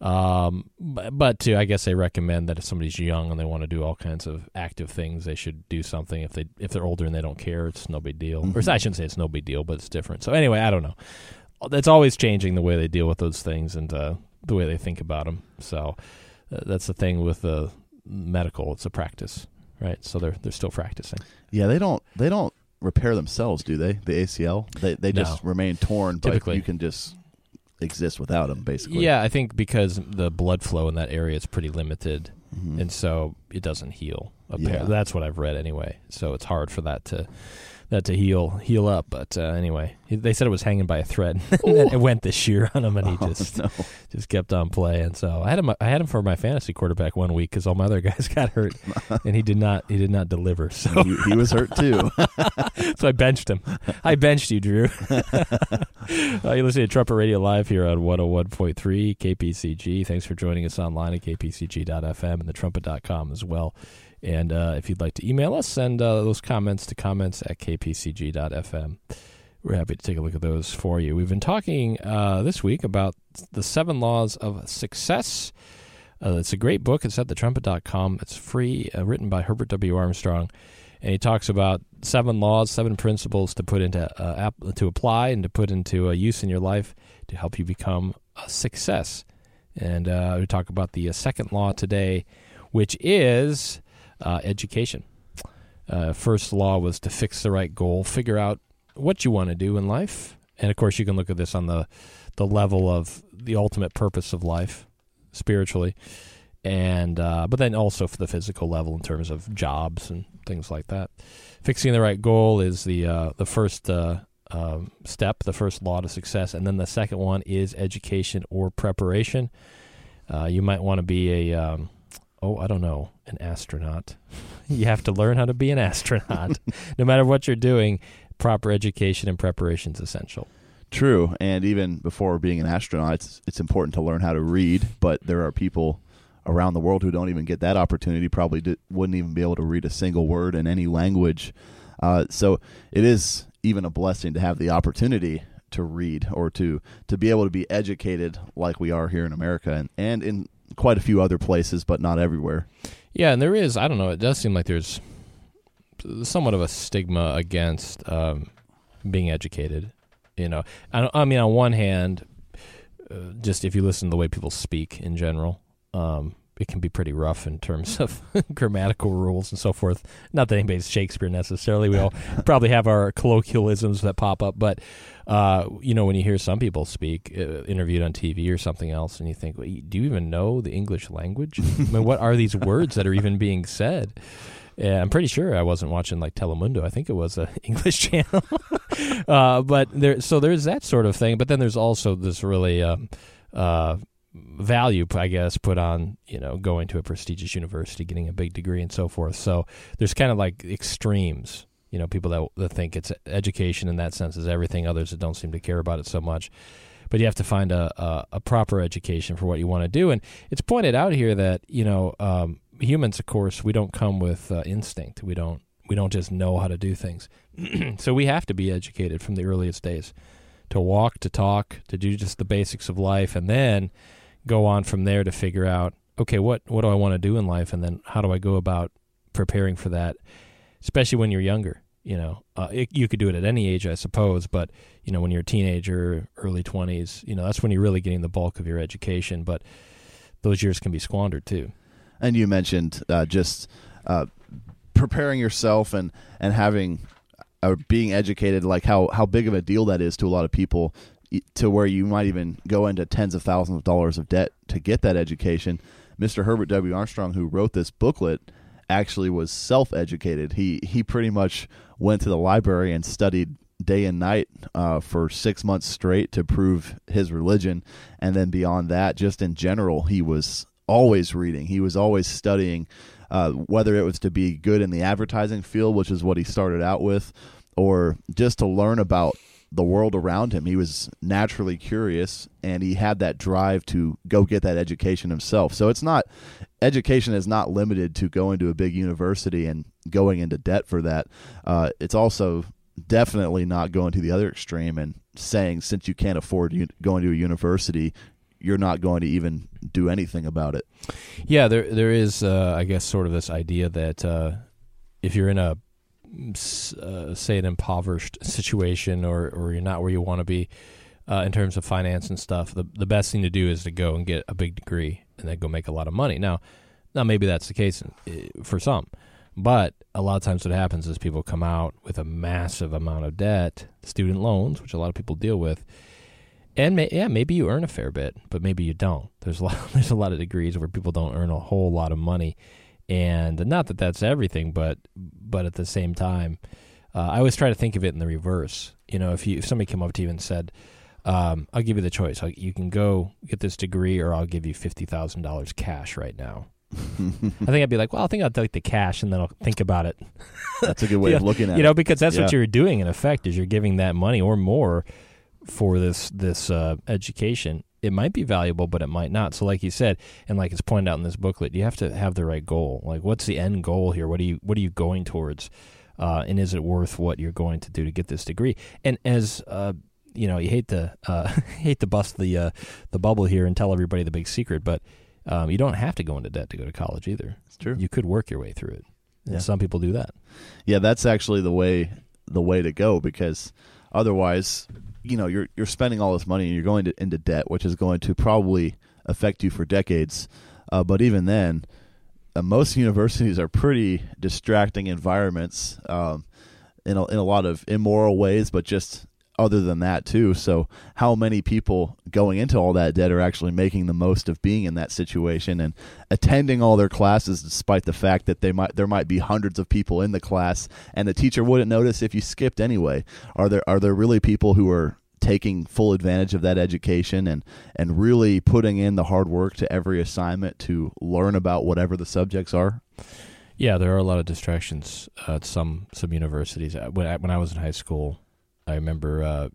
Um, but, but too, I guess they recommend that if somebody's young and they want to do all kinds of active things, they should do something. If they if they're older and they don't care, it's no big deal. Or Mhm. I shouldn't say it's no big deal, but it's different. So anyway, I don't know. It's always changing the way they deal with those things and uh, the way they think about them. So uh, that's the thing with the medical. It's a practice, right? So they're they're still practicing. Yeah, they don't they don't repair themselves, do they? The ACL they they just remain torn, but Typically. you can just exist without them, basically. Yeah, I think because the blood flow in that area is pretty limited. Mhm. and so it doesn't heal. Yeah. That's what I've read anyway. So it's hard for that to that to heal heal up. But uh, anyway, they said it was hanging by a thread, and it went this year on him, and he Oh, just no. just kept on playing. So I had him. I had him for my fantasy quarterback one week because all my other guys got hurt, and he did not. He did not deliver. So he, he was hurt too. so I benched him. I benched you, Drew. uh, you're listening to Trumpet Radio Live here on 101.3 KPCG. Thanks for joining us online at kpcg.fm and the thetrumpet.com as well. And uh, if you'd like to email us, send uh, those comments to comments at kpcg.fm. We're happy to take a look at those for you. We've been talking uh, this week about the seven laws of success. Uh, it's a great book. It's at thetrumpet.com. It's free, uh, written by Herbert W. Armstrong and he talks about seven laws, seven principles to put into uh, app, to apply and to put into use in your life to help you become a success. And we talk about the second law today, which is uh, education. Uh, first law was to fix the right goal, figure out what you want to do in life, and of course you can look at this on the the level of the ultimate purpose of life, spiritually and uh, but then also for the physical level in terms of jobs and things like that. Fixing the right goal is the uh, the first uh, um, step, the first law to success, and then the second one is education or preparation. Uh, you might want to be a um, oh I don't know an astronaut. you have to learn how to be an astronaut, no matter what you're doing. Proper education and preparation is essential. True, and even before being an astronaut, it's it's important to learn how to read. But there are people around the world who don't even get that opportunity. Probably di- wouldn't even be able to read a single word in any language. Uh, so it is even a blessing to have the opportunity to read or to to be able to be educated like we are here in America and, and in quite a few other places, but not everywhere. Yeah, and there is. I don't know. It does seem like there's somewhat of a stigma against um, being educated. You know, I, I mean, on one hand, uh, just if you listen to the way people speak in general, um, it can be pretty rough in terms of grammatical rules and so forth. Not that anybody's Shakespeare necessarily. We all probably have our colloquialisms that pop up, but uh, you know, when you hear some people speak, uh, interviewed on TV or something else, and you think, well, do you even know the English language? I mean, what are these words that are even being said? Yeah, I'm pretty sure I wasn't watching like Telemundo. I think it was a English channel. uh, but there, so there's that sort of thing. But then there's also this really um, uh, value, I guess, put on you know going to a prestigious university, getting a big degree, and so forth. So there's kind of like extremes. You know, people that, that think it's education in that sense is everything. Others that don't seem to care about it so much. But you have to find a, a, a proper education for what you want to do. And it's pointed out here that you know um, humans, of course, we don't come with uh, instinct. We don't we don't just know how to do things. so we have to be educated from the earliest days to walk, to talk, to do just the basics of life, and then go on from there to figure out okay, what what do I want to do in life, and then how do I go about preparing for that, especially when you're younger. You know, uh, it, you could do it at any age, I suppose, but you know, when you're a teenager, early twenties, you know, that's when you're really getting the bulk of your education. But those years can be squandered too. And you mentioned uh, just uh, preparing yourself and and having uh, being educated, like how how big of a deal that is to a lot of people, to where you might even go into tens of thousands of dollars of debt to get that education. Mr. Herbert W. Armstrong, who wrote this booklet, actually was self educated. He he pretty much went to the library and studied day and night uh, for six months straight to prove his religion, and then beyond that, just in general, he was always reading. He was always studying, uh, whether it was to be good in the advertising field, which is what he started out with, or just to learn about the world around him. He was naturally curious and he had that drive to go get that education himself. So it's not education is not limited to going to a big university and going into debt for that. Uh, it's also definitely not going to the other extreme and saying since you can't afford going to a university, you're not going to even do anything about it. Yeah, there there is, uh, I guess, sort of this idea that uh, if you're in a uh, say an impoverished situation or or you're not where you want to be uh, in terms of finance and stuff, the the best thing to do is to go and get a big degree and then go make a lot of money. Now, now maybe that's the case for some, but a lot of times what happens is people come out with a massive amount of debt, student loans, which a lot of people deal with. And may, yeah, maybe you earn a fair bit, but maybe you don't. There's a lot. There's a lot of degrees where people don't earn a whole lot of money, and not that that's everything, but but at the same time, uh, I always try to think of it in the reverse. You know, if you if somebody came up to you and said, um, "I'll give you the choice. I'll, you can go get this degree, or I'll give you fifty thousand dollars cash right now." I think I'd be like, "Well, I think I'll take the cash, and then I'll think about it." That's a good way Yeah, of looking at you it. know, because that's what you're doing in effect is you're giving that money or more for this this uh, education. It might be valuable, but it might not. So, like you said, and like it's pointed out in this booklet, you have to have the right goal. Like, what's the end goal here? What are you What are you going towards? Uh, and is it worth what you're going to do to get this degree? And as uh, you know, you hate to uh, hate to bust the uh, the bubble here and tell everybody the big secret, but um, you don't have to go into debt to go to college either. It's true. You could work your way through it. And Yeah. some people do that. Yeah, that's actually the way the way to go because otherwise, you know, you're you're spending all this money and you're going to, into debt, which is going to probably affect you for decades. Uh, but even then, uh, most universities are pretty distracting environments um, in a, in a lot of immoral ways, but just other than that too. So, how many people going into all that debt are actually making the most of being in that situation and attending all their classes, despite the fact that they might there might be hundreds of people in the class and the teacher wouldn't notice if you skipped anyway? Are there are there really people who are taking full advantage of that education and and really putting in the hard work to every assignment to learn about whatever the subjects are? Yeah, there are a lot of distractions at some some universities. When I, when I was in high school, I remember uh,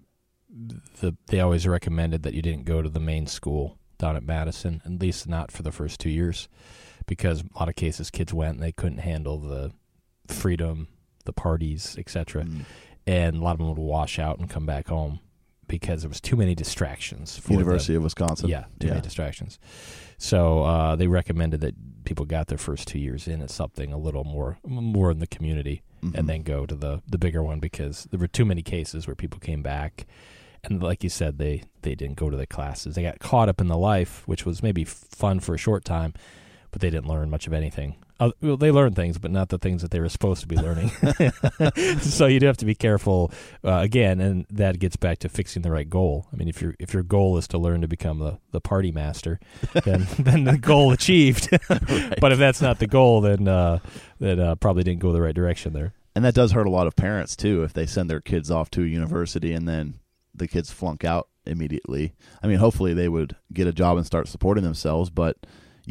the they always recommended that you didn't go to the main school down at Madison, at least not for the first two years, because a lot of cases kids went and they couldn't handle the freedom, the parties, etc., Mm. and a lot of them would wash out and come back home because there was too many distractions. For. University of Wisconsin. Yeah, too Yeah. many distractions. So uh, they recommended that people got their first two years in at something a little more more in the community, Mhm. and then go to the the bigger one because there were too many cases where people came back, and like you said, they they didn't go to the classes. They got caught up in the life, which was maybe fun for a short time, but they didn't learn much of anything. Uh, well, they learn things, but not the things that they were supposed to be learning. so you do have to be careful uh, again, and that gets back to fixing the right goal. I mean, if your if your goal is to learn to become the, the party master, then then the goal achieved. But if that's not the goal, then uh, then uh, probably didn't go the right direction there. And that does hurt a lot of parents too if they send their kids off to a university and then the kids flunk out immediately. I mean, hopefully they would get a job and start supporting themselves, but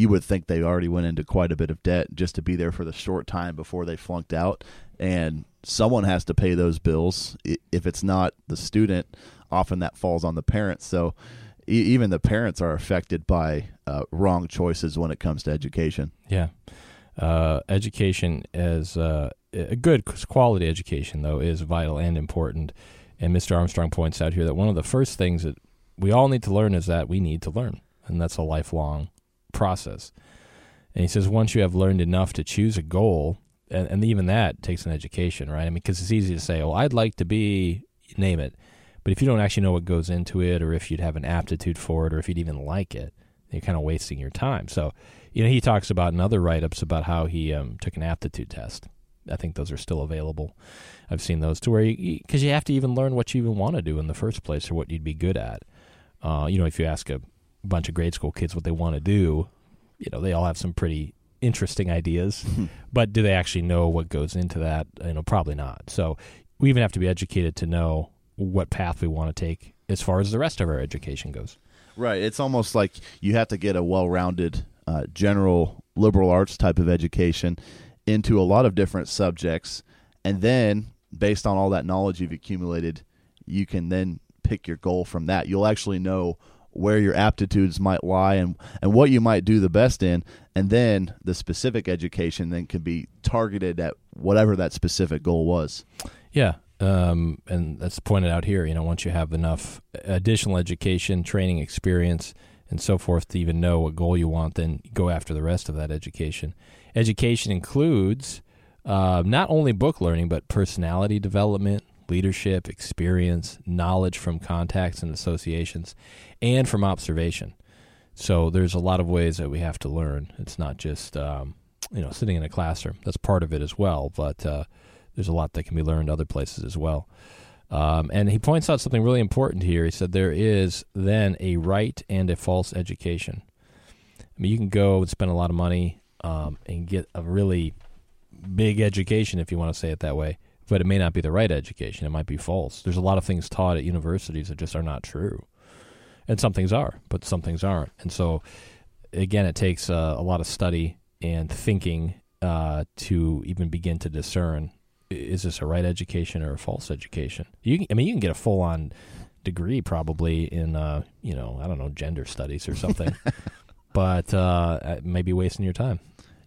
you would think they already went into quite a bit of debt just to be there for the short time before they flunked out. And someone has to pay those bills. If it's not the student, often that falls on the parents. So even the parents are affected by uh, wrong choices when it comes to education. Yeah. Uh, education as uh, a good quality education, though, is vital and important. And Mr. Armstrong points out here that one of the first things that we all need to learn is that we need to learn, and that's a lifelong process. And he says once you have learned enough to choose a goal, and, and even that takes an education, right? I mean, because it's easy to say, "Oh, I'd like to be," name it, but if you don't actually know what goes into it, or if you'd have an aptitude for it, or if you'd even like it, you're kind of wasting your time. So, you know, he talks about in other write-ups about how he um, took an aptitude test. I think those are still available. I've seen those to where you because you have to even learn what you even want to do in the first place or what you'd be good at. Uh, you know, if you ask a bunch of grade school kids what they want to do, you know, they all have some pretty interesting ideas, but do they actually know what goes into that? You know, probably not. So we even have to be educated to know what path we want to take as far as the rest of our education goes. Right. It's almost like you have to get a well-rounded, uh, general liberal arts type of education into a lot of different subjects, and then based on all that knowledge you've accumulated, you can then pick your goal from that. You'll actually know where your aptitudes might lie and and what you might do the best in, and then the specific education then can be targeted at whatever that specific goal was. Yeah. Um, and that's pointed out here. You know, once you have enough additional education, training, experience, and so forth to even know what goal you want, then go after the rest of that education. Education includes uh, not only book learning, but personality development, leadership, experience, knowledge from contacts and associations, and from observation. So there's a lot of ways that we have to learn. It's not just um, you know sitting in a classroom. That's part of it as well, but uh, there's a lot that can be learned other places as well. Um, and he points out something really important here. He said there is then a right and a false education. I mean, you can go and spend a lot of money um, and get a really big education, if you want to say it that way, but it may not be the right education. It might be false. There's a lot of things taught at universities that just are not true, and some things are, but some things aren't. And so, again, it takes uh, a lot of study and thinking uh, to even begin to discern is this a right education or a false education? You, can, I mean, you can get a full on degree probably in, uh, you know, I don't know, gender studies or something, but uh, maybe wasting your time.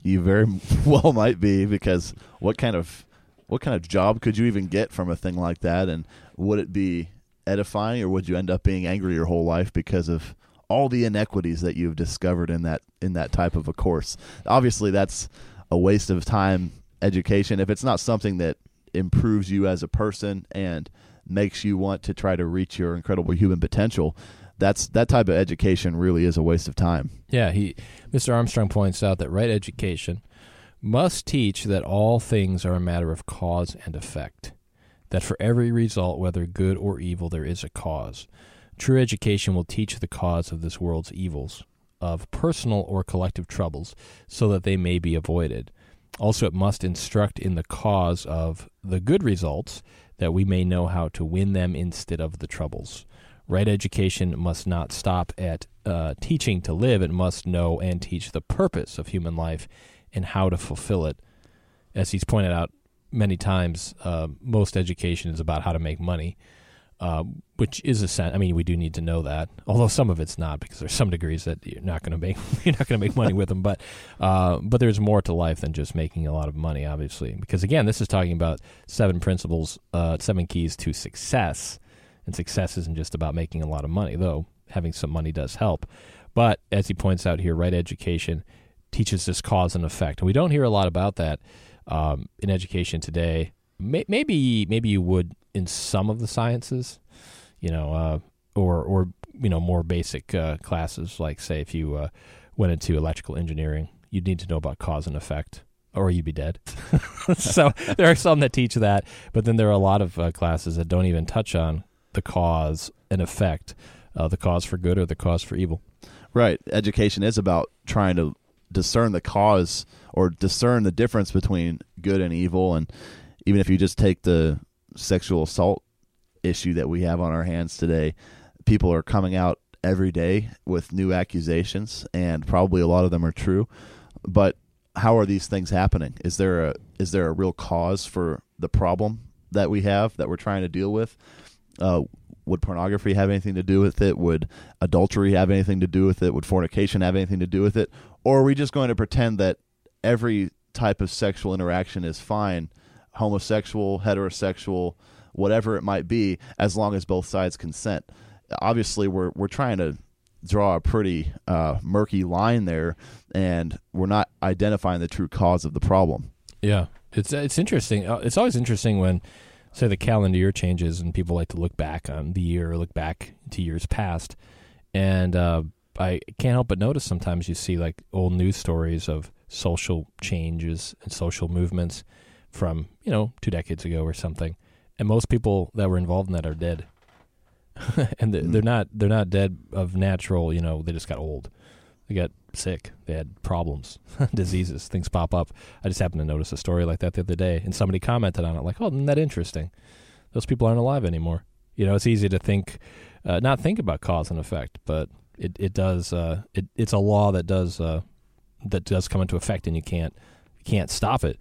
You very well might be because what kind of what kind of job could you even get from a thing like that? And would it be edifying, or would you end up being angry your whole life because of all the inequities that you've discovered in that in that type of a course? Obviously, that's a waste of time education if it's not something that improves you as a person and makes you want to try to reach your incredible human potential that's that type of education really is a waste of time yeah he mr armstrong points out that right education must teach that all things are a matter of cause and effect, that for every result, whether good or evil, there is a cause. True education will teach the cause of this world's evils, of personal or collective troubles, so that they may be avoided. Also, it must instruct in the cause of the good results, that we may know how to win them instead of the troubles. Right education must not stop at uh, teaching to live, it must know and teach the purpose of human life and how to fulfill it. As he's pointed out many times, uh, most education is about how to make money, uh, which is a sense. I mean, we do need to know that, although some of it's not because there's some degrees that you're not going to make you're not going to make money with them. But uh, but there's more to life than just making a lot of money, obviously. Because again, this is talking about seven principles, uh, seven keys to success, and success isn't just about making a lot of money, though having some money does help. But as he points out here, right education teaches this cause and effect. And we don't hear a lot about that um, in education today. maybe maybe you would in some of the sciences, you know, uh, or or you know more basic uh, classes like say if you uh, went into electrical engineering, you'd need to know about cause and effect. Or you'd be dead. so there are some that teach that, but then there are a lot of uh, classes that don't even touch on the cause and effect, uh, the cause for good or the cause for evil. Right. Education is about trying to discern the cause or discern the difference between good and evil. And even if you just take the sexual assault issue that we have on our hands today, people are coming out every day with new accusations, and probably a lot of them are true. But how are these things happening? Is there a is there a real cause for the problem that we have that we're trying to deal with? Uh, would pornography have anything to do with it? Would adultery have anything to do with it? Would fornication have anything to do with it? Or are we just going to pretend that every type of sexual interaction is fine, homosexual, heterosexual, whatever it might be, as long as both sides consent? Obviously, we're we're trying to draw a pretty uh, murky line there, and we're not identifying the true cause of the problem. Yeah, it's it's interesting. Uh, it's always interesting when say the calendar year changes and people like to look back on the year or look back to years past. And uh, i can't help but notice sometimes you see like old news stories of social changes and social movements from you know two decades ago or something. And most people that were involved in that are dead. And they're, they're not they're not dead of natural you know they just got old. They got sick. They had problems, diseases, things pop up. I just happened to notice a story like that the other day, and somebody commented on it, like, "Oh, isn't that interesting? Those people aren't alive anymore." You know, it's easy to think, uh, not think about cause and effect, but it it does. Uh, it it's a law that does uh, that does come into effect, and you can't you can't stop it.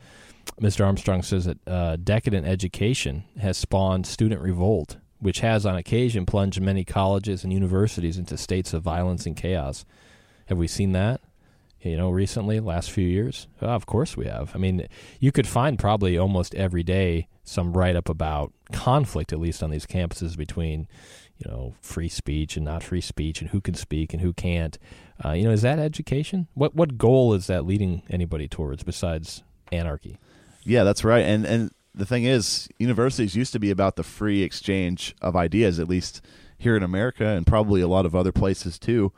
Mr. Armstrong says that uh, decadent education has spawned student revolt, which has on occasion plunged many colleges and universities into states of violence and chaos. Have we seen that? You know, recently, last few years? Oh, of course we have. I mean, you could find probably almost every day some write up about conflict, at least on these campuses, between, you know, free speech and not free speech and who can speak and who can't. Uh, you know, is that education? What what goal is that leading anybody towards besides anarchy? Yeah, that's right. And and the thing is, universities used to be about the free exchange of ideas, at least here in America and probably a lot of other places too.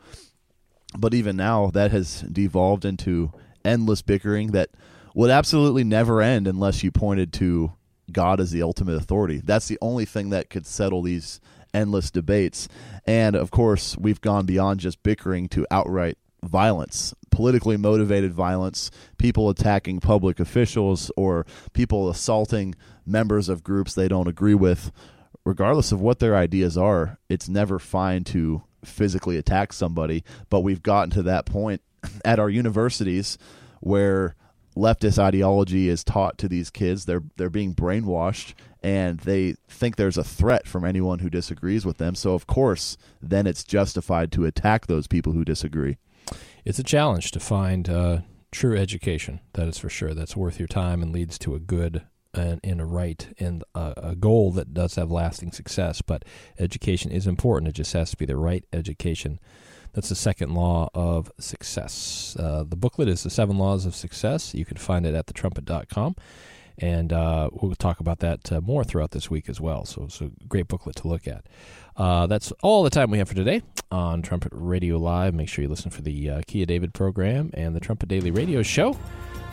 But even now, that has devolved into endless bickering that would absolutely never end unless you pointed to God as the ultimate authority. That's the only thing that could settle these endless debates. And of course, we've gone beyond just bickering to outright violence, politically motivated violence, people attacking public officials or people assaulting members of groups they don't agree with, regardless of what their ideas are, it's never fine to physically attack somebody. But we've gotten to that point at our universities where leftist ideology is taught to these kids. They're they're being brainwashed and they think there's a threat from anyone who disagrees with them. So of course, then it's justified to attack those people who disagree. It's a challenge to find uh, true education. That is for sure. That's worth your time and leads to a good and in a right and a, a, goal that does have lasting success. But education is important. It just has to be the right education. That's the second law of success. Uh, the booklet is The Seven Laws of Success. You can find it at thetrumpet.com. And uh, we'll talk about that uh, more throughout this week as well. So it's a great booklet to look at. Uh, that's all the time we have for today on Trumpet Radio Live. Make sure you listen for the uh, Key of David program and the Trumpet Daily Radio Show.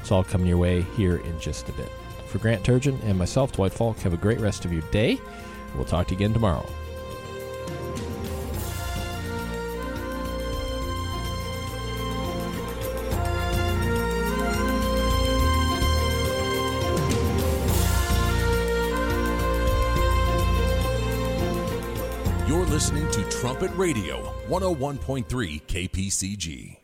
It's all coming your way here in just a bit. For Grant Turgeon and myself, Dwight Falk, have a great rest of your day. We'll talk to you again tomorrow. You're listening to Trumpet Radio, 101.3 KPCG.